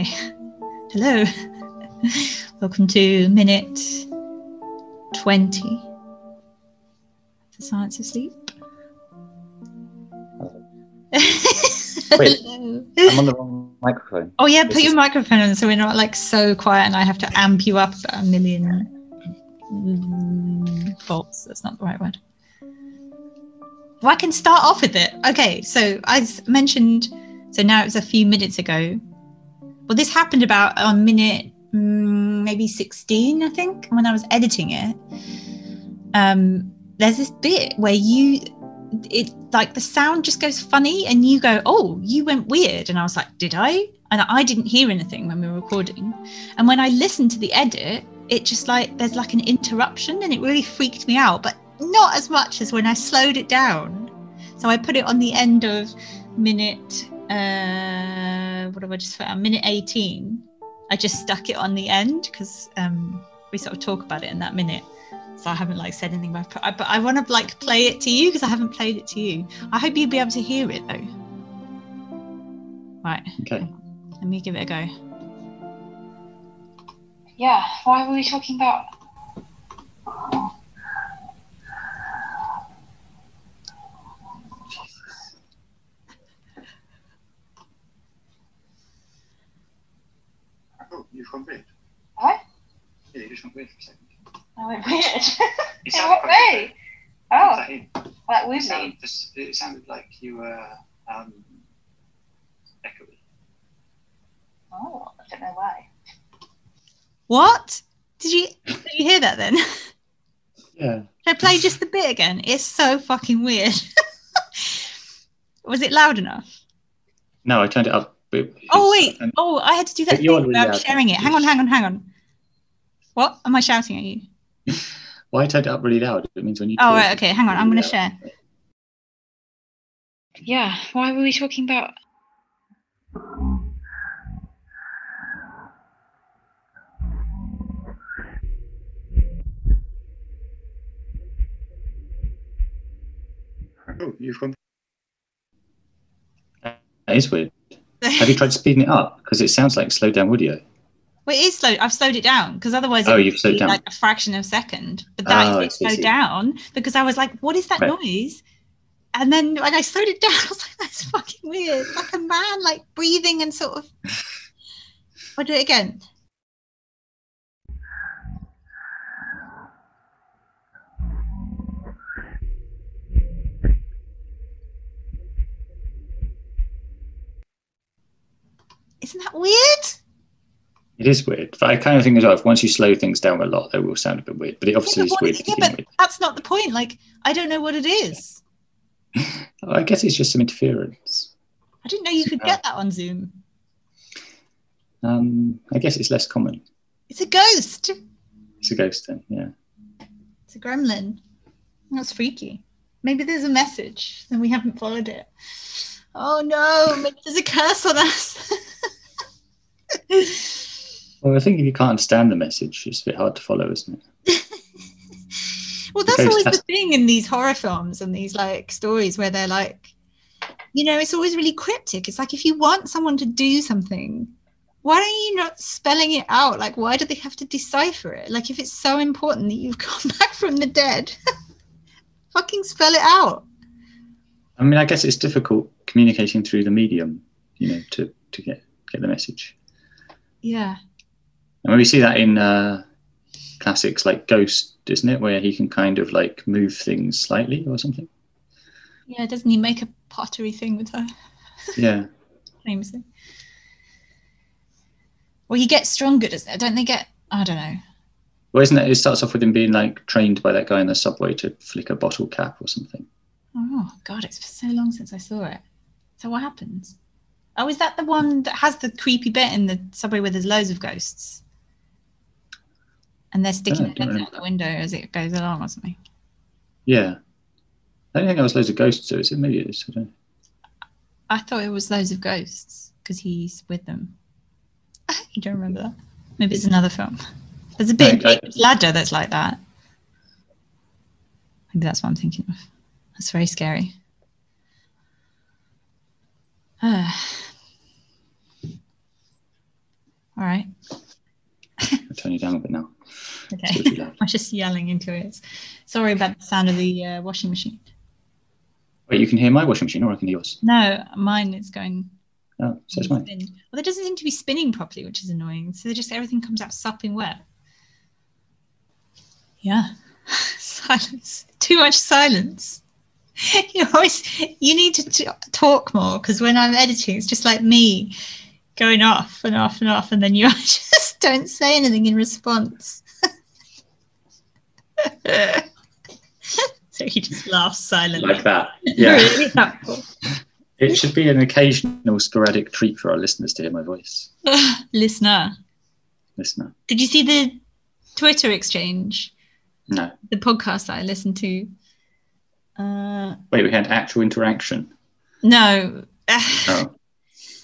Okay. Hello. Welcome to minute 20 The Science of Sleep. Wait. I'm on the wrong microphone. Oh yeah, This put your microphone on so we're not like so quiet and I have to amp you up a million mm, volts. That's not the right word. Well, I can start off with it. Okay, so I mentioned, so now it was a few minutes ago. Well, this happened about a minute, mm, maybe 16, I think, when I was editing it. Um, there's this bit where you, it like the sound just goes funny and you go, oh, you went weird. And I was like, did I? And I didn't hear anything when we were recording. And when I listened to the edit, it just like, there's like an interruption and it really freaked me out, but not as much as when I slowed it down. So I put it on the end of minute, uh, what have I just found? Minute 18. I just stuck it on the end because um, we sort of talk about it in that minute. So I haven't like said anything about it, but I want to like play it to you because I haven't played it to you. I hope you'll be able to hear it though. Right, Okay. let me give it a go. Yeah, why were we talking about? Oh, you've gone weird. What? Yeah, you just went weird for a second. I went weird. You In what way? Oh, That in. like It woozy. sounded, just- it sounded like you were um, echoey. Oh, I don't know why. What? Did you did you hear that then? Yeah. Should I play just the bit again? It's so fucking weird. Was it loud enough? No, I turned it up. but Oh wait. Oh, I had to do that But you're thing really without loud. sharing it. Hang on, hang on, hang on. What? Am I shouting at you? Well, I turned it up really loud. It means when you. Oh right, okay, hang on. I'm gonna share. Yeah, why were we talking about? Oh, you've gone. That is weird. Have you tried speeding it up? Because it sounds like slowed down audio. Well, it is slow. I've slowed it down because otherwise Oh, you've slowed be down. like a fraction of a second. But that Oh, is slowed down because I was like, "What is that Right. noise?" And then when I slowed it down, I was like, "That's fucking weird." It's like a man like breathing and sort of. I'll do it again. Isn't that weird? It is weird. But I kind of think as well, if once you slow things down a lot, they will sound a bit weird. But it obviously is weird yeah, but with. that's not the point. Like, I don't know what it is. Oh, I guess it's just some interference. I didn't know you could get that on Zoom. Um, I guess it's less common. It's a ghost. It's a ghost then, yeah. It's a gremlin. That's freaky. Maybe there's a message and we haven't followed it. Oh no, maybe there's a curse on us. Well, I think if you can't understand the message, it's a bit hard to follow, isn't it? well, that's always the thing in these horror films and these like stories where they're like, you know, it's always really cryptic. It's like if you want someone to do something, why are you not spelling it out? Like, why do they have to decipher it? Like, if it's so important that you've come back from the dead, fucking spell it out. I mean, I guess it's difficult communicating through the medium, you know, to, to get, get the message. Yeah. And we see that in uh, classics like Ghost, isn't it? Where he can kind of like move things slightly or something. Yeah, doesn't he make a pottery thing with her? Yeah. Famously. Well, you get stronger, doesn't it? Don't they get? I don't know. Well, isn't it? It starts off with him being like trained by that guy in the subway to flick a bottle cap or something. Oh God, it's so long since I saw it. So what happens? Oh, is that the one that has the creepy bit in the subway where there's loads of ghosts? And they're sticking Oh, their heads out the window as it goes along or something. Yeah. I don't think there was loads of ghosts to it. Is it? Maybe it is. I. I thought it was loads of ghosts because he's with them. you don't remember that? Maybe it's another film. There's a big, I- I- Ladder that's like that. Maybe that's what I'm thinking of. That's very scary. Ah. All right. I'll turn you down a bit now. Okay. Still too loud. I was just yelling into it. Sorry about the sound of the uh, washing machine. Wait, you can hear my washing machine or I can hear yours. No, mine is going. Oh, so it's mine. spin. Well, it doesn't seem to be spinning properly, which is annoying. So they just everything comes out sopping wet. Yeah. silence. Too much silence. You always you need to t- talk more because when I'm editing, it's just like me going off and off and off, and then you just don't say anything in response. so he just laughs silently. Like that. Yeah. Really helpful. it should be an occasional sporadic treat for our listeners to hear my voice. Listener, Listener. did you see the Twitter exchange? No. The podcast that I listened to? Uh, Wait, we had actual interaction. no. Oh.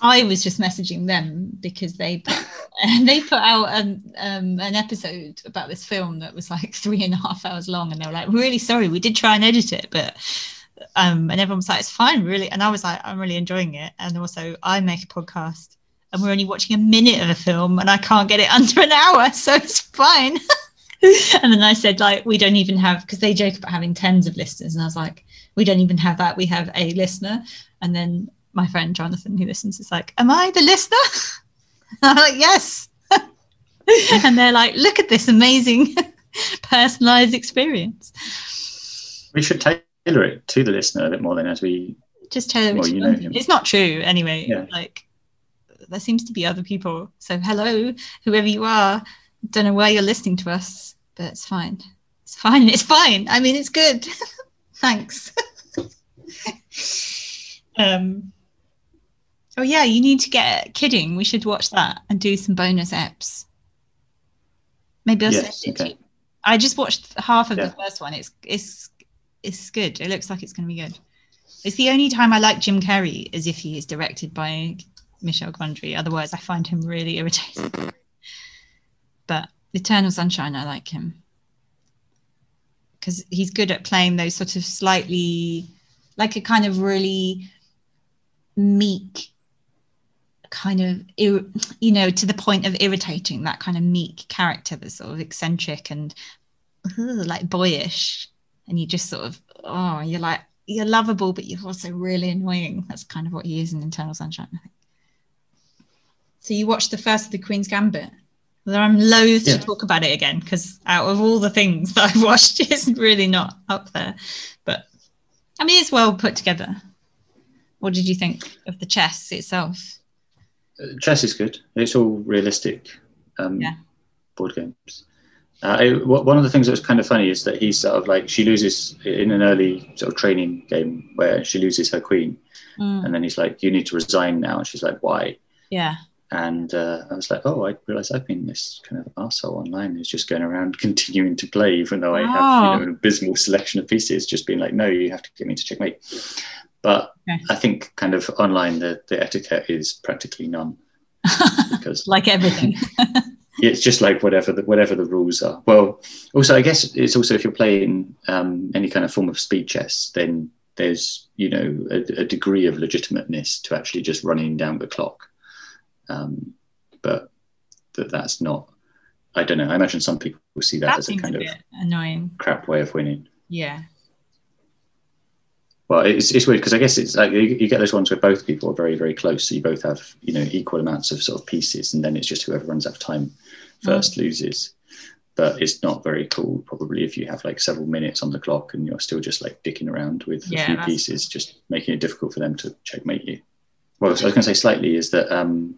I was just messaging them because they put, they put out um, um, an episode about this film that was like three and a half hours long, and they were like, "Really sorry, we did try and edit it, but." Um, and everyone was like, "It's fine, really." And I was like, "I'm really enjoying it." And also, I make a podcast, and we're only watching a minute of a film, and I can't get it under an hour, so it's fine. and then I said, like, we don't even have because they joke about having tens of listeners, and I was like, we don't even have that. We have a listener, and then my friend Jonathan, who listens, is like, Am I the listener? And I'm like, Yes. and they're like, Look at this amazing personalized experience. We should tailor it to the listener a bit more than as we. Just tell them Well, you know him. It's not true anyway. Yeah. Like, there seems to be other people. So, hello, whoever you are. Don't know why you're listening to us, but it's fine. It's fine. It's fine. I mean, it's good. Thanks. um, oh yeah, you need to get kidding. We should watch that and do some bonus eps. Maybe I'll Yes, send it to you. I just watched half of Yeah. the first one. It's it's it's good. It looks like it's going to be good. It's the only time I like Jim Carrey is if he is directed by Michel Gondry. Otherwise, I find him really irritating. But Eternal Sunshine, I like him because he's good at playing those sort of slightly, like a kind of really meek, kind of, you know, to the point of irritating. That kind of meek character that's sort of eccentric and ugh, like boyish, and you just sort of, oh, you're like you're lovable, but you're also really annoying. That's kind of what he is in Eternal Sunshine, I think. So you watched the first of the Queen's Gambit. Although I'm loath Yeah. to talk about it again because out of all the things that I've watched, it's really not up there. But I mean, it's well put together. What did you think of the chess itself? Chess is good. It's all realistic um, Yeah. board games. Uh, it, one of the things that was kind of funny is that he's sort of like she loses in an early sort of training game where she loses her queen, Mm, and then he's like, "You need to resign now." And she's like, "Why?" yeah, And uh, I was like, "Oh, I realise I've been this kind of asshole online who's just going around continuing to play, even though I have Oh. you know, an abysmal selection of pieces, just being like, no, you have to get me to checkmate." But Okay. I think kind of online the, the etiquette is practically none because like everything. it's just like whatever the whatever the rules are. Well, also I guess it's also if you're playing um, any kind of form of speed chess, then there's you know a, a degree of legitimateness to actually just running down the clock. Um, but that that's not. I don't know. I imagine some people see that, that as a kind of annoying. crap way of winning. Yeah, Well, it's, it's weird because I guess it's like you, you get those ones where both people are very, very close. So you both have, you know, equal amounts of sort of pieces, and then it's just whoever runs out of time first loses. But it's not very cool, probably, if you have like several minutes on the clock and you're still just like dicking around with a few pieces, just making it difficult for them to checkmate you. Well, I was going to say slightly is that um,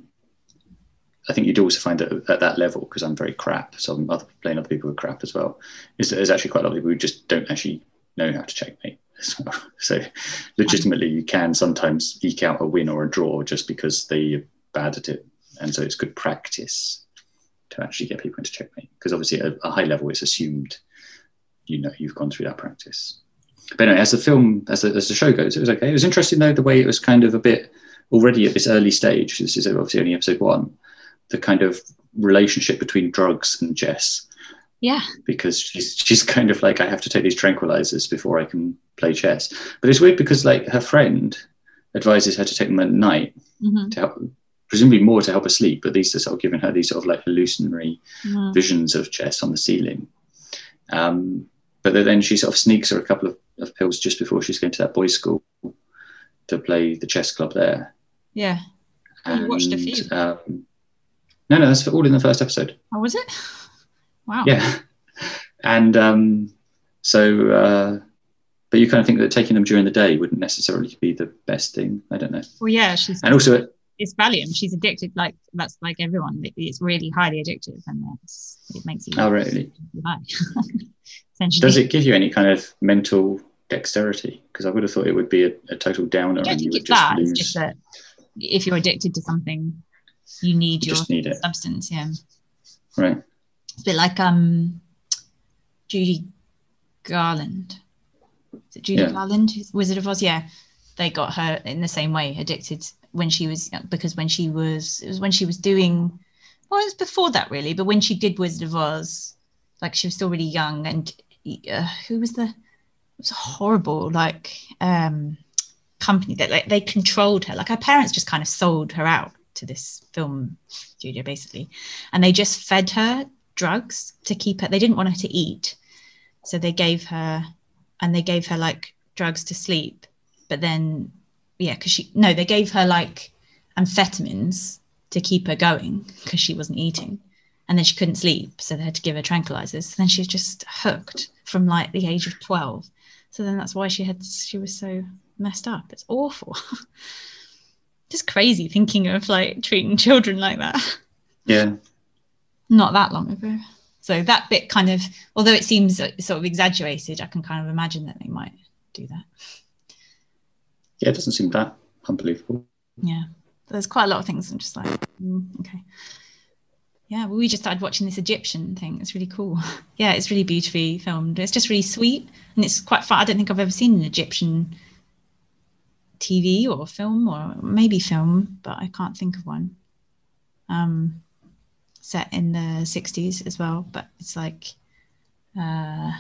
I think you'd also find that at that level, because I'm very crap, so I'm other, playing other people who are crap as well, is that there's actually quite a lot of people who just don't actually know how to checkmate. So legitimately, you can sometimes eke out a win or a draw just because they're bad at it, and so it's good practice to actually get people into checkmate. Because obviously, at a high level, it's assumed you know you've gone through that practice. But anyway, as the film, as the, as the show goes, it was okay. It was interesting though the way it was kind of a bit already at this early stage. This is obviously only episode one. The kind of relationship between drugs and Jess yeah, because she's she's kind of like I have to take these tranquilizers before I can play chess. But it's weird because like her friend advises her to take them at night Mhm. to help presumably more to help her sleep, but these are sort of giving her these sort of like hallucinatory Mm. visions of chess on the ceiling. Um, but then she sort of sneaks her a couple of, of pills just before she's going to that boys' school to play the chess club there. Yeah. Oh, you watched a few. Um, no, no, that's all in the first episode. How was it? Wow. Yeah, and um, so, uh, but you kind of think that taking them during the day wouldn't necessarily be the best thing. I don't know. Well, yeah, she's And also, it's Valium. She's addicted. Like that's like everyone. It's really highly addictive, and it makes you oh really? Does it give you any kind of mental dexterity? Because I would have thought it would be a, a total downer, I don't and you think would it's just that. lose. It's just that if you're addicted to something, you need you your need substance. Yeah, right? It's a bit like um, Judy Garland. Is it Judy Yeah. Garland, who's Wizard of Oz? Yeah, they got her in the same way, addicted when she was because when she was it was when she was doing well, it was before that really, but when she did Wizard of Oz, like she was still really young, and uh, who was the it was a horrible like um company that like they controlled her like her parents just kind of sold her out to this film studio basically and they just fed her drugs to keep her they didn't want her to eat. So they gave her and they gave her like drugs to sleep. But then yeah because she no they gave her like amphetamines to keep her going because she wasn't eating. And then she couldn't sleep so they had to give her tranquilizers. So then she was just hooked from like the age of 12 so then that's why she had she was so messed up. It's awful. Just crazy thinking of like treating children like that. Yeah, not that long ago. So that bit kind of although it seems sort of exaggerated i can kind of imagine that they might do that. Yeah, it doesn't seem that unbelievable. yeah there's quite a lot of things i'm just like mm, okay. Yeah well, we just started watching this egyptian thing. It's really cool. Yeah it's really beautifully filmed. It's just really sweet and it's quite fun. I don't think i've ever seen an egyptian tv or film or maybe film but i can't think of one. Um set in the 60s as well but it's like uh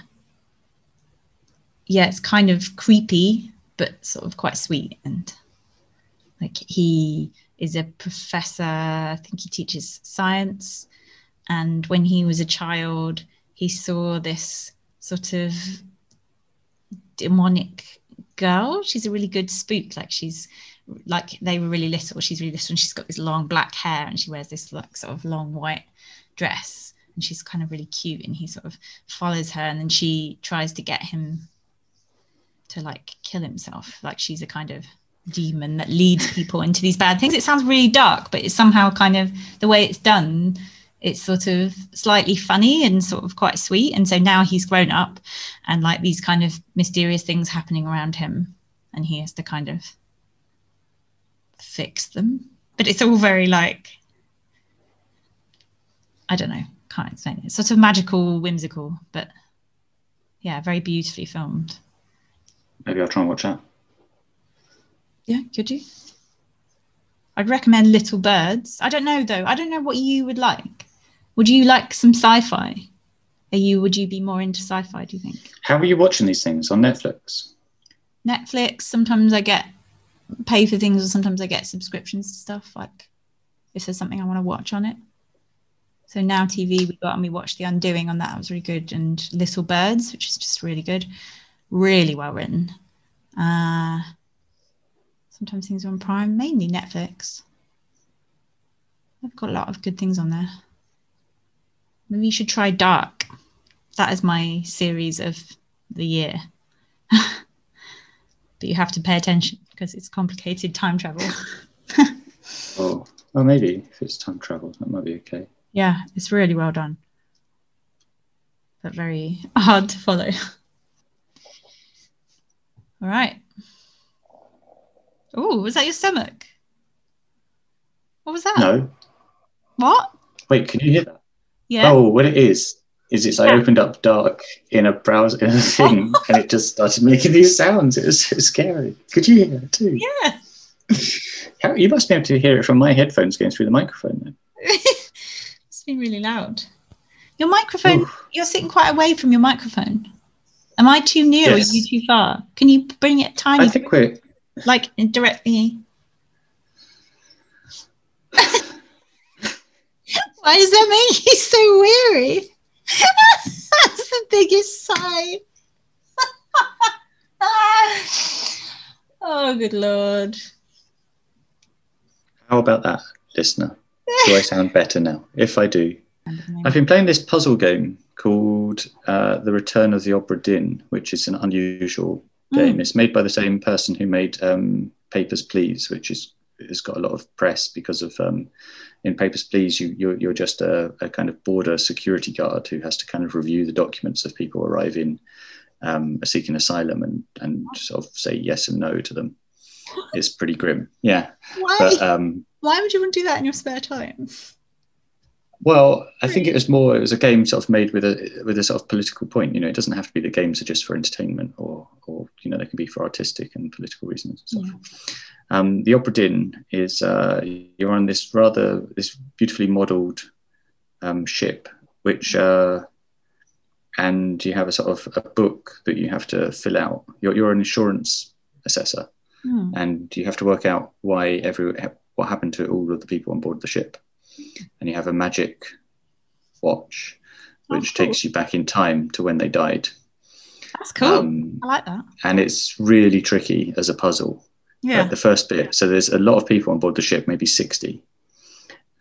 yeah it's kind of creepy but sort of quite sweet. And like he is a professor i think he teaches science. And when he was a child he saw this sort of demonic girl. She's a really good spook. Like she's like they were really little. She's really little and she's got this long black hair and she wears this like sort of long white dress. And she's kind of really cute and he sort of follows her and then she tries to get him to like kill himself. Like she's a kind of demon that leads people into these bad things. It sounds really dark but it's somehow kind of the way it's done it's sort of slightly funny and sort of quite sweet. And so now he's grown up and like these kind of mysterious things happening around him. And he has to kind of fix them but it's all very like i don't know can't explain it it's sort of magical whimsical but yeah very beautifully filmed Maybe I'll try and watch that. Yeah, could you? I'd recommend Little Birds. I don't know though. I don't know what you would like. Would you like some sci-fi? Are you? Would you be more into sci-fi? Do you think? How are you watching these things on Netflix? Netflix. Sometimes I get pay for things, or sometimes I get subscriptions to stuff. Like if there's something I want to watch on it. So now TV we got and we watched The Undoing on that. It was really good, and Little Birds, which is just really good, really well written. Uh, sometimes things on Prime, mainly Netflix. I've got a lot of good things on there. Maybe you should try Dark. That is my series of the year. but you have to pay attention because it's complicated time travel. Oh, well, maybe if it's time travel, that might be okay. yeah, it's really well done. But very hard to follow. All right. Oh, was that your stomach? What was that? No, What? wait, can you hear that? Yeah. Oh, what it is is it's I opened up Dark in a browser in a thing, and it just started making these sounds. It was so scary. Could you hear it too? Yeah. How, you must be able to hear it from my headphones going through the microphone. Then. it's been really loud. Your microphone, you're sitting quite away from your microphone. Am I too near Yes. or are you too far? Can you bring it tiny, I think we're. like directly? Why does that make you so weary? That's the biggest sigh. oh, good lord. How about that, listener? Do I sound better now? If I do, I've been playing this puzzle game called uh, The Return of the Obra Dinn, which is an unusual game. It's made by the same person who made um, Papers, Please, which is has got a lot of press because of um, in Papers, Please, you you're, you're just a, a, kind of border security guard who has to kind of review the documents of people arriving um, seeking asylum and and sort of say yes and no to them. It's pretty grim, yeah. Why? But um, Why would you want to do that in your spare time? Well, I think it was more. It was a game sort of made with a with a sort of political point. You know, it doesn't have to be the games are just for entertainment, or or you know, they can be for artistic and political reasons and stuff. Um, the Obra Dinn is uh, you're on this rather this beautifully modelled um, ship, which uh, and you have a sort of a book that you have to fill out. You're, you're an insurance assessor, Hmm. and you have to work out why every what happened to all of the people on board the ship and you have a magic watch Oh, which cool. takes you back in time to when they died That's cool. um, I like that. and it's really tricky as a puzzle Yeah. like the first bit so there's a lot of people on board the ship maybe 60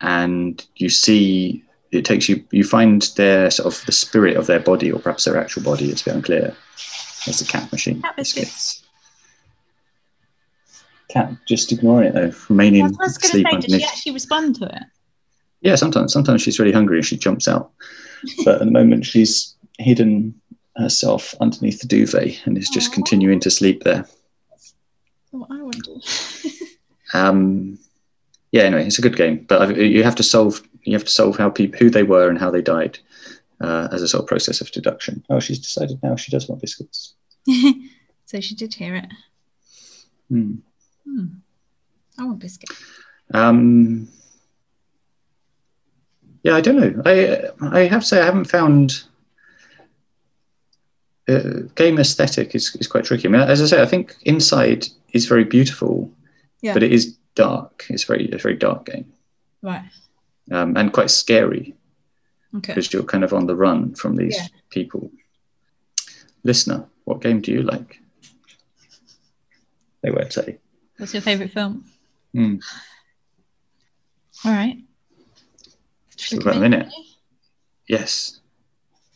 and you see it takes you you find their sort of the spirit of their body or perhaps their actual body it's a bit unclear there's the cat machine Cat biscuits. biscuits cat just ignoring it though remaining I was going to say, did she actually respond to it? Yeah, sometimes. Sometimes she's really hungry and she jumps out. But at the moment, she's hidden herself underneath the duvet and is just Aw. continuing to sleep there. What I want to do. Um, yeah, anyway, it's a good game, but I've- you have to solve you have to solve how people who they were and how they died uh, as a sort of process of deduction. Oh, she's decided now she does want biscuits. so she did hear it. Hmm. Hmm. I want biscuit. Um, yeah, I don't know. I I have to say I haven't found uh, game aesthetic is, is quite tricky. I mean, as I say, I think inside is very beautiful, Yeah. but it is dark. It's very a very dark game Right. um, and quite scary Okay. because you're kind of on the run from these Yeah. people. Listener, what game do you like? They won't say. What's your favourite film? Hmm. All right. Talk about a minute. Yes.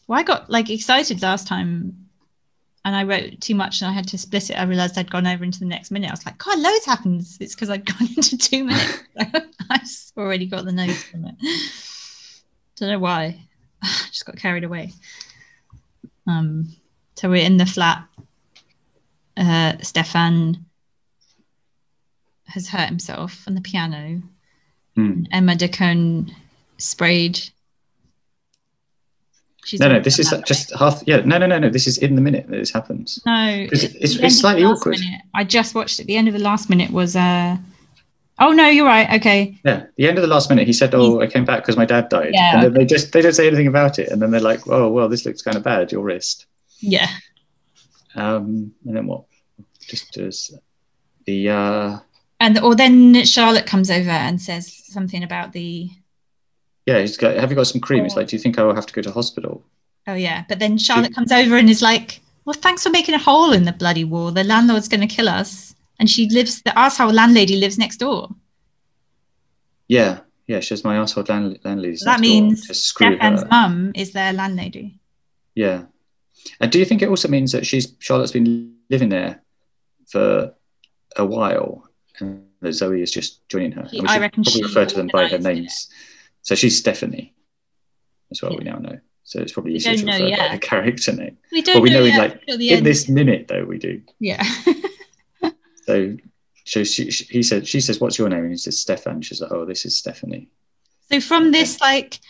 Well, I got like excited last time and I wrote too much and I had to split it. I realized I'd gone over into the next minute. I was like, God, loads happens. It's because I'd gone into two minutes. I just already got the notes from it. Don't know why. just got carried away. Um, so we're in the flat. Uh, Stefan has hurt himself on the piano. Hmm. Emma de Caunes sprayed. She's No, no, this is just half. Yeah, no, no, no, no. This is in the minute that this happens. no. it's- it's the slightly awkward. minute. I just watched at The end of the last minute was. uh Oh no, you're right. Okay, Yeah, the end of the last minute, he said, "Oh, I came back because my dad died," Yeah. and then they just they don't say anything about it, and then they're like, "Oh, well, this looks kind of bad, your wrist." yeah, Um, and then what? Just as the uh, and or then Charlotte comes over and says something about the. Yeah, he's got. Have you got some cream? It's Oh. like, do you think I will have to go to hospital? Oh yeah, but then Charlotte comes over and is like, "Well, thanks for making a hole in the bloody wall. The landlord's going to kill us." And she lives. The asshole landlady lives next door. Yeah, yeah. She says my asshole land, landlady. So that means Stefan's mum is their landlady. Yeah. And do you think it also means that she's Charlotte's been living there for a while, and that Zoe is just joining her? She- I reckon probably she refer to them by their names. it. So she's Stephanie, as well. Yeah. We now know. So it's probably easier to refer by yet. the character name. We don't But we know in, yet like, In end. this minute, though, we do. yeah. So, so she, she, he said, she says, "What's your name?" And he says, "Stefan." She's like, "Oh, this is Stephanie." So from this, like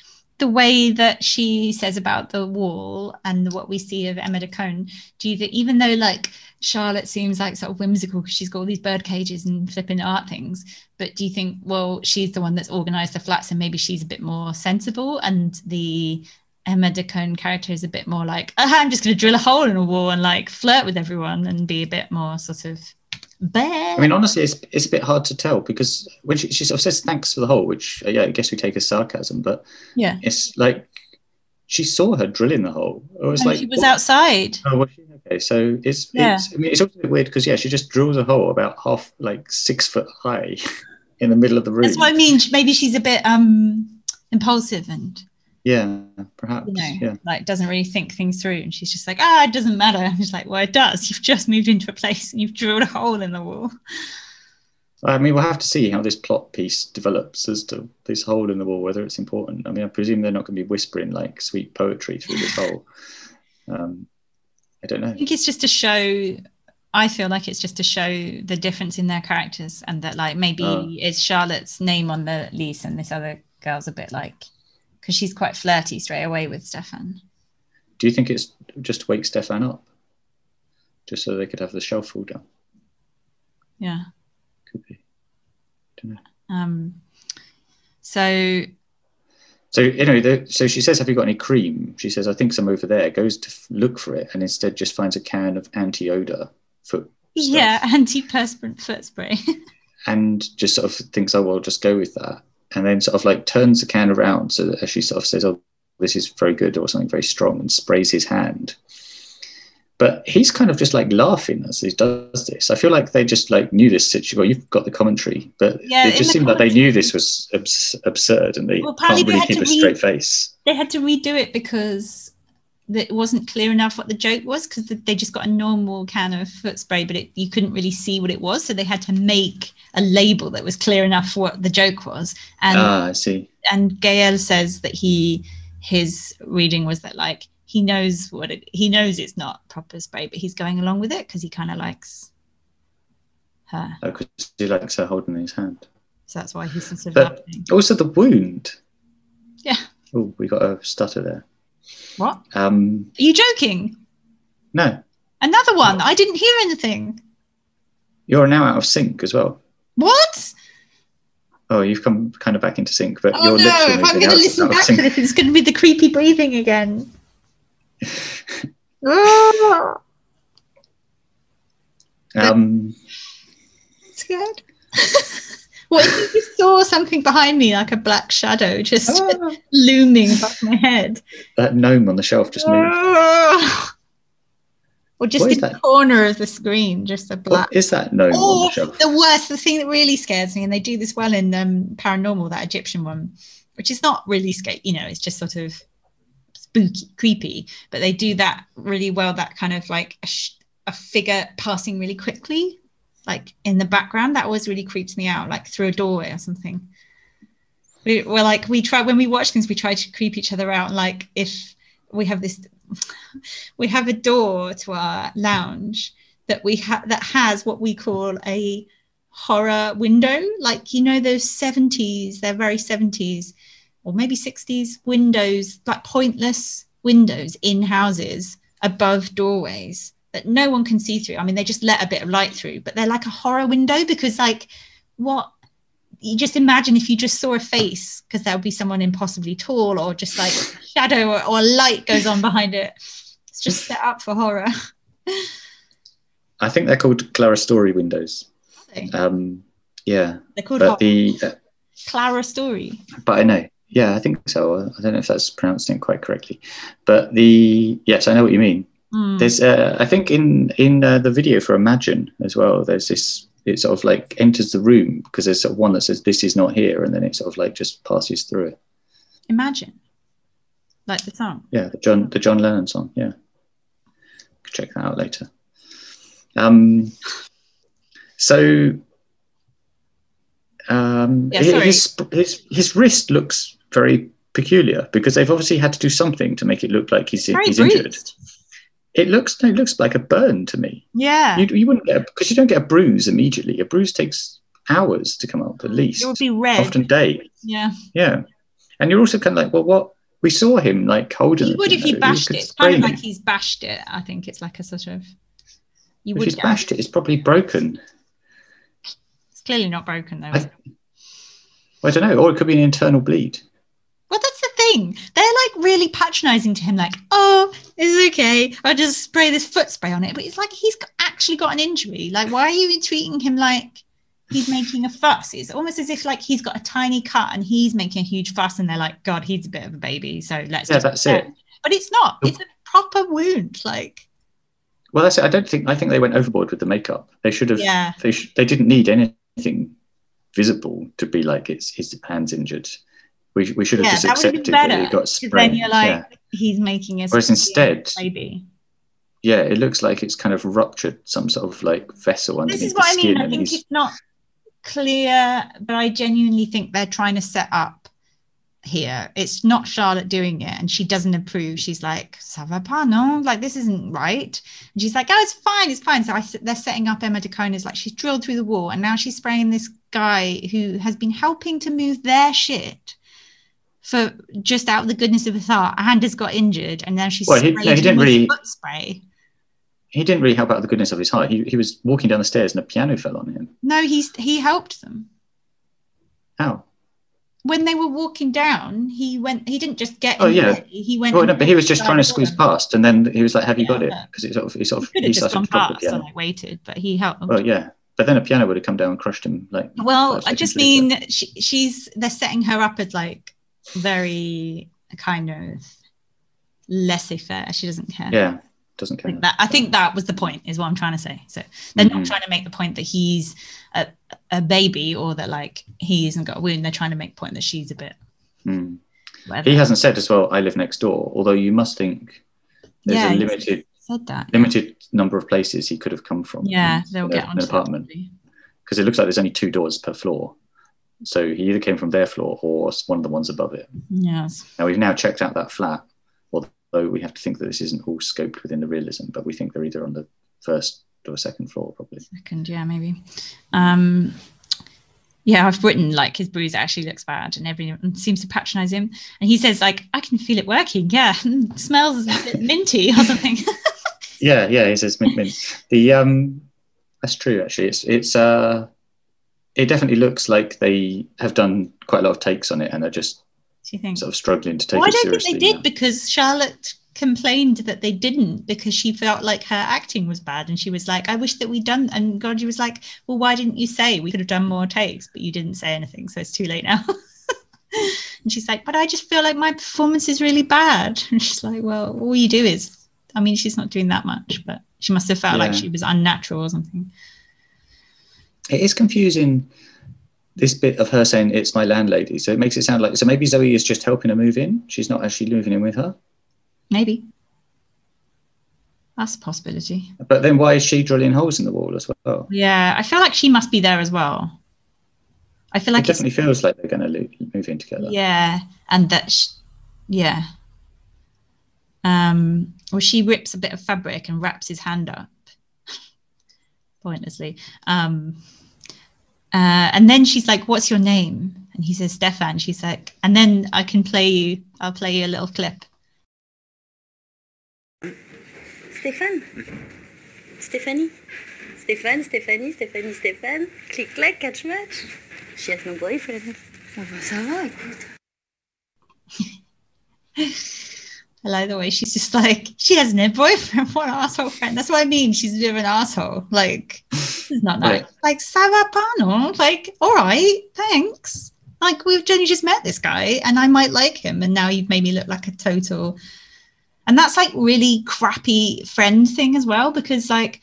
the way that she says about the wall and what we see of Emma de Caunes, do you think even though like Charlotte seems like sort of whimsical because she's got all these bird cages and flipping art things, but do you think well she's the one that's organized the flats and maybe she's a bit more sensible and the Emma de Caunes character is a bit more like "Ah, I'm just going to drill a hole in a wall and like flirt with everyone and be a bit more sort of Bear. I mean, honestly, it's, it's a bit hard to tell because when she, she sort of says thanks for the hole, which uh, yeah, I guess we take as sarcasm, but yeah. it's like she saw her drilling the hole. It was And like she was what- outside. Oh, was she? Okay, so it's, Yeah. it's I mean, it's also a bit weird because yeah, she just drills a hole about half, like six foot high, in the middle of the room. That's what I mean. Maybe she's a bit um impulsive and Yeah, perhaps. you know, Yeah, like doesn't really think things through. And she's just like, ah, it doesn't matter. And she's like, well, it does. You've just moved into a place and you've drilled a hole in the wall. I mean, we'll have to see how this plot piece develops as to this hole in the wall, whether it's important. I mean, I presume they're not going to be whispering like sweet poetry through this hole. Um, I don't know. I think it's just to show. I feel like it's just to show the difference in their characters, and that like maybe Oh. it's Charlotte's name on the lease, and this other girl's a bit like because she's quite flirty straight away with Stefan. Do you think it's just to wake Stefan up, just so they could have the shelf fall down? Yeah. Could be. Don't know. Um. So So you know, the, so she says, "Have you got any cream?" She says, "I think some over there." Goes to f- look for it, and instead just finds a can of anti-odor foot stuff, yeah, antiperspirant foot spray. and just sort of thinks, "Oh well, just go with that," and then sort of like turns the can around so that as she sort of says, "Oh, this is very good" or something very strong, and sprays his hand. But he's kind of just like laughing as he does this. I feel like they just like knew this situation. Well, you've got the commentary, but Yeah, it just seemed like they knew this was abs- absurd, and they Well, can't really had keep to a straight face. they had to redo it because it wasn't clear enough what the joke was because they just got a normal can of foot spray, but it, you couldn't really see what it was. So they had to make a label that was clear enough for what the joke was. And ah, I see. and Gael says that he his reading was that like he knows what it he knows it's not proper spray, but he's going along with it because he kind of likes her. because he likes her holding his hand. So that's why he's sort of But- laughing. Also, the wound. Yeah. Oh, we got a stutter there. What? Um, Are you joking? no, Another one. I didn't hear anything. you're now out of sync as well. What? Oh, you've come kind of back into sync, but Oh your no! are If I'm going to listen back to this, it's going to be the creepy breathing again. Ah, Um, scared. what if you saw something behind me, like a black shadow, just ah, looming above my head? that gnome on the shelf just moved. Ah. or just What in is the that? corner of the screen, just a black. What is that gnome on the shelf? the worst, the thing that really scares me, and they do this well in um, Paranormal, that Egyptian one, which is not really scary, you know, it's just sort of spooky, creepy, but they do that really well. That kind of like a, sh- a figure passing really quickly, like in the background. That always really creeps me out, like through a doorway or something. We, we're like, we try when we watch things, we try to creep each other out. Like if we have this, we have a door to our lounge that we have that has what we call a horror window like you know those 70s they're very 70s or maybe 60s windows like pointless windows in houses above doorways that no one can see through i mean they just let a bit of light through but they're like a horror window because like what you just imagine if you just saw a face because there would be someone impossibly tall or just like shadow or, or light goes on behind it it's just set up for horror I think they're called clerestory windows. Um, yeah, they're called but the uh, clerestory but I know. Yeah, I think so. I don't know if that's pronouncing it quite correctly, but the yes, I know what you mean. Hmm. There's, uh, I think, in in uh, the video for Imagine as well. There's this. It sort of like enters the room because there's sort of one that says "This is not here," and then it sort of like just passes through it. imagine like the song Yeah, the John the John Lennon song. Yeah, check that out later. Um, so, um, Yeah, his his his wrist looks very peculiar because they've obviously had to do something to make it look like he's he's injured. It looks it looks like a burn to me. yeah You, you wouldn't get because you don't get a bruise immediately. A bruise takes hours to come up at least, it would be red often days. yeah Yeah, and you're also kind of like, well, what? We saw him like holding. you would if you though. bashed it it's kind of like he's bashed it i think it's like a sort of you If would he's bashed it, it's probably broken. it's clearly not broken though I- Well, I don't know, or it could be an internal bleed. Well that's the thing. They're like really patronizing to him, like, oh, it's okay. I'll just spray this foot spray on it. But it's like he's actually got an injury. Like, why are you treating him like he's making a fuss? It's almost as if like he's got a tiny cut and he's making a huge fuss, and they're like, God, he's a bit of a baby. So let's Yeah, that's it. But it's not. It's a proper wound. Like, Well, that's it. I don't think. I think they went overboard with the makeup. They should have. yeah. They sh- They didn't need anything visible to be like it's his hand's injured. We, we should have Yeah, just that would have been accepted that better. he got sprained. then you're like, yeah. he's making a Whereas instead, maybe. yeah, it looks like it's kind of ruptured some sort of like vessel underneath this is what I mean. I think it's not clear, but I genuinely think they're trying to set up here. It's not Charlotte doing it, and she doesn't approve. She's like, "Ça va pas, no? Like this isn't right." And she's like, "Oh, it's fine, it's fine." So I, they're setting up Emma de Caunes's like she's drilled through the wall, and now she's spraying this guy who has been helping to move their shit. For just out of the goodness of his heart, and has got injured, and now she's Well, he- sprayed no, he him didn't with really- foot spray. he didn't really help out of the goodness of his heart. He, he was walking down the stairs and a piano fell on him. No, he's he helped them. How? when they were walking down, he went. He didn't just get. Oh, in yeah. way, He went. Well, no, but he was just trying to squeeze them. past, and then he was like, "Have you got it?" Because it sort of, he sort of, He he just started gone to drop the past and like waited, but he helped. Well, oh, yeah, but then a piano would have come down and crushed him. Like, Well, I just mean she, she's they're setting her up as like very kind of laissez-faire. She doesn't care. yeah, doesn't care. Like that. I think that was the point, is what I'm trying to say. So they're not Mhm. trying to make the point that he's a, a baby or that like he hasn't got a wound. They're trying to make the point that she's a bit Mm. He hasn't said as well. I live next door. Although you must think there's Yeah, a limited said that. limited number of places he could have come from. Yeah, they'll get an apartment because it looks like there's only two doors per floor. So he either came from their floor or one of the ones above it. Yes. Now we've now checked out that flat, although we have to think that this isn't all scoped within the realism, but we think they're either on the first or second floor, probably. Second, yeah, maybe. Um, yeah, I've written like his bruise actually looks bad, and everyone seems to patronize him. And he says like, "I can feel it working. Yeah, smells a bit minty or something." Yeah, yeah, he says mint mint. The um, that's true actually. It's it's uh, it definitely looks like they have done quite a lot of takes on it and are just sort of struggling to take Well, I don't think they did now. because Charlotte complained that they didn't because she felt like her acting was bad and she was like i wish that we'd done and Gorgie was like well why didn't you say? We could have done more takes but you didn't say anything so it's too late now. And she's like but i just feel like my performance is really bad. And she's like well all you do is i mean she's not doing that much but she must have felt like she was unnatural or something It is confusing. This bit of her saying it's my landlady, so it makes it sound like so maybe Zoe is just helping her move in. She's not actually moving in with her. maybe that's a possibility But then why is she drilling holes in the wall as well? yeah i feel like she must be there as well i feel like it definitely feels like they're going to move in together. Yeah, and that, sh- yeah. Um, well, she rips a bit of fabric and wraps his hand up pointlessly. Um, uh, and then she's like, "What's your name?" And he says, "Stefan." She's like, "And then I can play you. I'll play you a little clip." Stéphane Stéphanie Stéphane, Stéphanie, Stéphanie, Stéphane. Click, clack, catch, match. She has no boyfriend. Oh, bah, ça va, écoute. I like the way she's just like, she has no boyfriend. What an asshole friend. That's what I mean. She's a bit of an asshole. Like, this is not nice. Yeah. Like, Ça va pas no, like, all right, thanks. Like, we've only just met this guy and I might like him. And now you've made me look like a total. And that's like really crappy friend thing as well, because like,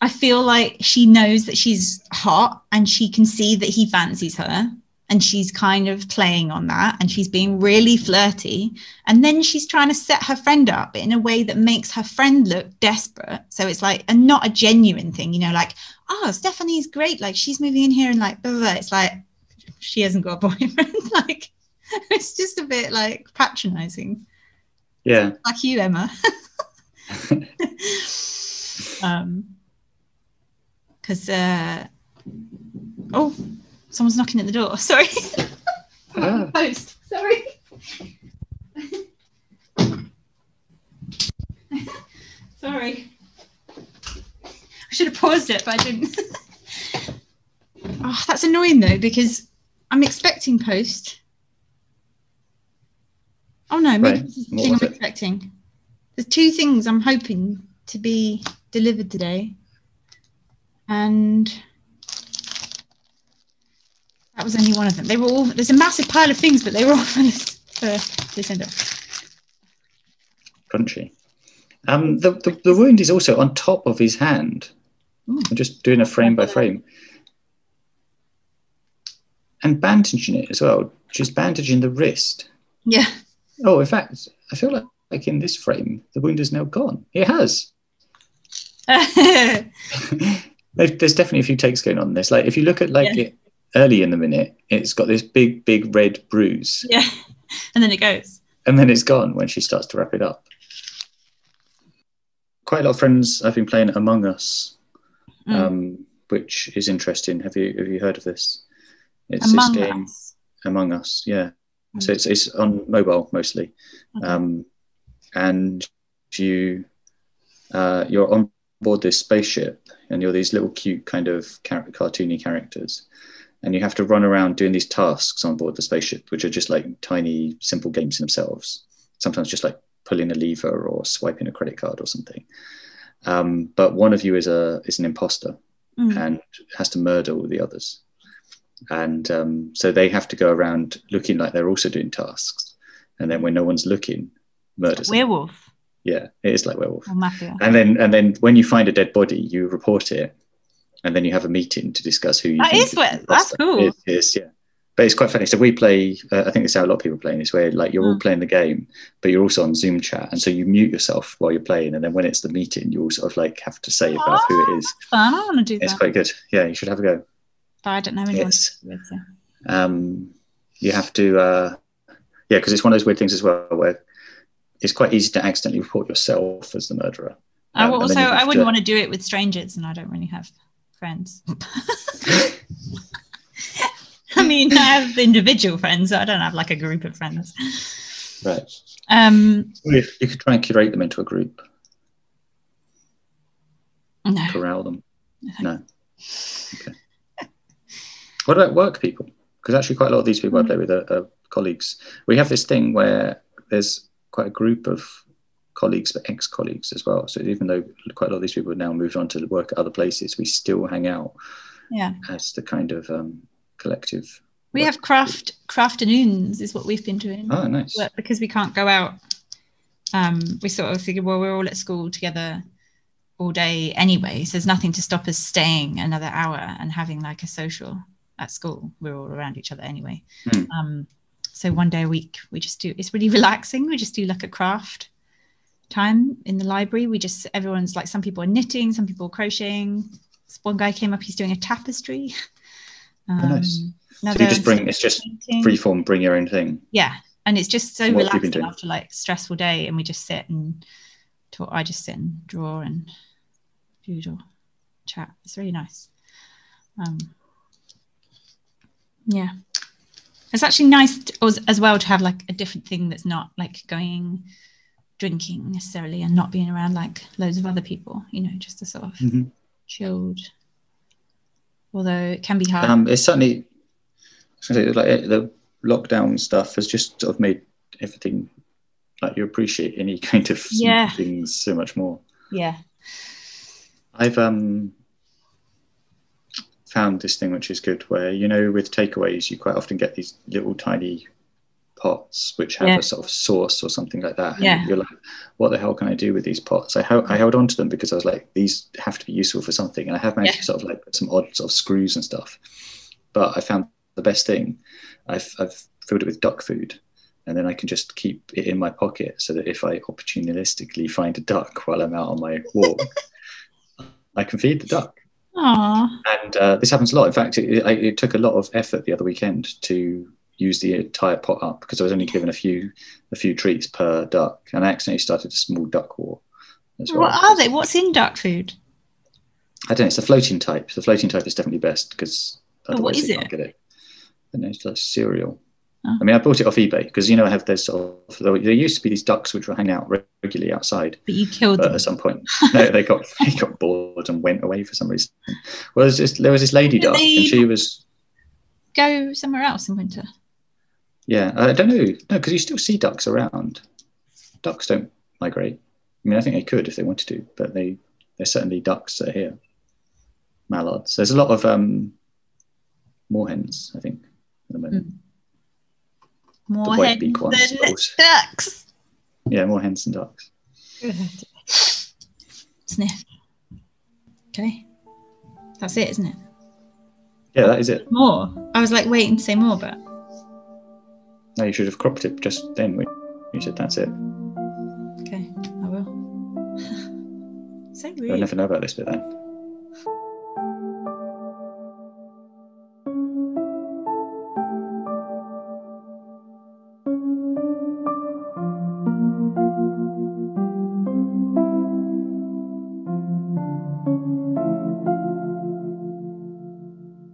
I feel like she knows that she's hot and she can see that he fancies her and she's kind of playing on that and she's being really flirty and then she's trying to set her friend up in a way that makes her friend look desperate so it's like and not a genuine thing you know like oh stephanie's great like she's moving in here and like blah, blah, blah. it's like she hasn't got a boyfriend like it's just a bit like patronizing Yeah. like you emma um because uh oh someone's knocking at the door. Sorry. Post. Sorry. Sorry. I should have paused it but i didn't. Oh that's annoying though because i'm expecting post. Oh no, maybe Right. this is the What thing I'm it? expecting. There's two things I'm hoping to be delivered today. And that was only one of them. They were all there's a massive pile of things, but they were all for this for this end of Crunchy. Um, the, the, the wound is also on top of his hand. Ooh. I'm just doing a frame by frame. And bandaging it as well. Just bandaging the wrist. Yeah. Oh, in fact, I feel like, like in this frame, the wound is now gone. It has. There's definitely a few takes going on in this. Like if you look at like it early in the minute, it's got this big, big red bruise, Yeah. And then it goes. and then it's gone when she starts to wrap it up. Quite a lot of friends I've been playing Among Us, Mm. um, which is interesting. Have you have you heard of this? It's Among this game us. Among Us, yeah. Mm. So it's it's on mobile mostly, Okay. um, and you uh, you're on board this spaceship, and you're these little cute kind of char- cartoony characters, and you have to run around doing these tasks on board the spaceship, which are just like tiny, simple games in themselves. Sometimes just like pulling a lever or swiping a credit card or something. Um, but one of you is a is an imposter, Mm. and has to murder all the others. And um, so they have to go around looking like they're also doing tasks. And then when no one's looking, murder. Werewolf Yeah, it is like werewolf. or mafia. And then and then when you find a dead body, you report it, and then you have a meeting to discuss who you. That is what- that's cool. is- is, yeah. But it's quite funny. So we play. Uh, I think it's how a lot of people playing. Is where like you're all Mm. playing the game, but you're also on Zoom chat, and so you mute yourself while you're playing, and then when it's the meeting, you all sort of like have to say about who it is. Fun. I want to do It's that. quite good. Yeah, you should have a go. But I don't know anyone. Yes. so. um, you have to uh, yeah because it's one of those weird things as well where it's quite easy to accidentally report yourself as the murderer I Um, then also, I wouldn't to- want to do it with strangers, and I don't really have friends. I mean, I have individual friends. So I don't have like a group of friends. right. Um, you, you could try and curate them into a group. No, corral them. No okay. What about work people? Because actually quite a lot of these people i play with are, are colleagues. We have this thing where there's quite a group of colleagues but ex-colleagues as well so even though quite a lot of these people have now moved on to work at other places we still hang out yeah, as the kind of um, collective we have craft crafternoons is what we've been doing. oh nice But because we can't go out, um, we sort of figured, well, we're all at school together all day anyway. So there's nothing to stop us staying another hour and having like a social at school. We're all around each other anyway. Hmm. Um, so one day a week, we just do. It's really relaxing. We just do like a craft time in the library. We just everyone's like some people are knitting, some people are crocheting. This one guy came up. He's doing a tapestry. Um, Oh, nice. So you just bring it's just painting. free form, bring your own thing. Yeah, and it's just so What have you been relaxing after like stressful day, and we just sit and talk. I just sit and draw and doodle, chat. It's really nice. Um, yeah, it's actually nice to, as, as well to have like a different thing that's not like going drinking necessarily and not being around like loads of other people. You know, just a sort of Mhm. chilled. Although it can be hard. Um, it's certainly I was gonna say, like the lockdown stuff has just sort of made everything like you appreciate any kind of Yeah. things so much more. yeah. I've um found this thing which is good where you know with takeaways you quite often get these little tiny pots which have Yeah. a sort of sauce or something like that and Yeah. you're like what the hell can i do with these pots i, held I held on to them because i was like these have to be useful for something and i have managed Yeah. to sort of like put some odd sort of screws and stuff but i found the best thing i've, I've filled it with duck food and then i can just keep it in my pocket so that if i opportunistically find a duck while i'm out on my walk i can feed the duck Aw. and uh, this happens a lot. In fact, it, it, it took a lot of effort the other weekend to use the entire pot up because I was only given a few a few treats per duck, and I accidentally started a small duck war. As well. What are they? What's in duck food? I don't know. It's the floating type. The floating type is definitely best because Oh, what otherwise is it? can't get it. And it's like cereal. Oh. I mean, I bought it off eBay because you know I have those sort of. There used to be these ducks which were hanging out regularly outside, But you killed but them. at some point no, they got they got bored and went away for some reason. Well, there's this, there was this lady Didn't duck, and she was Go somewhere else in winter. Yeah, I don't know. No, because you still see ducks around. Ducks don't migrate. I mean, I think they could if they wanted to, but they there's certainly ducks that are here. Mallards. There's a lot of um, moorhens, I think, at the moment. More white hens beak ones, than but also- ducks. Yeah, more hens than ducks. Sniff. Okay. That's it, isn't it? Yeah, that is it. More. I was like waiting to say more, but No, you should have cropped it just then when you said that's it. okay, I will. so You'll never know about this bit then.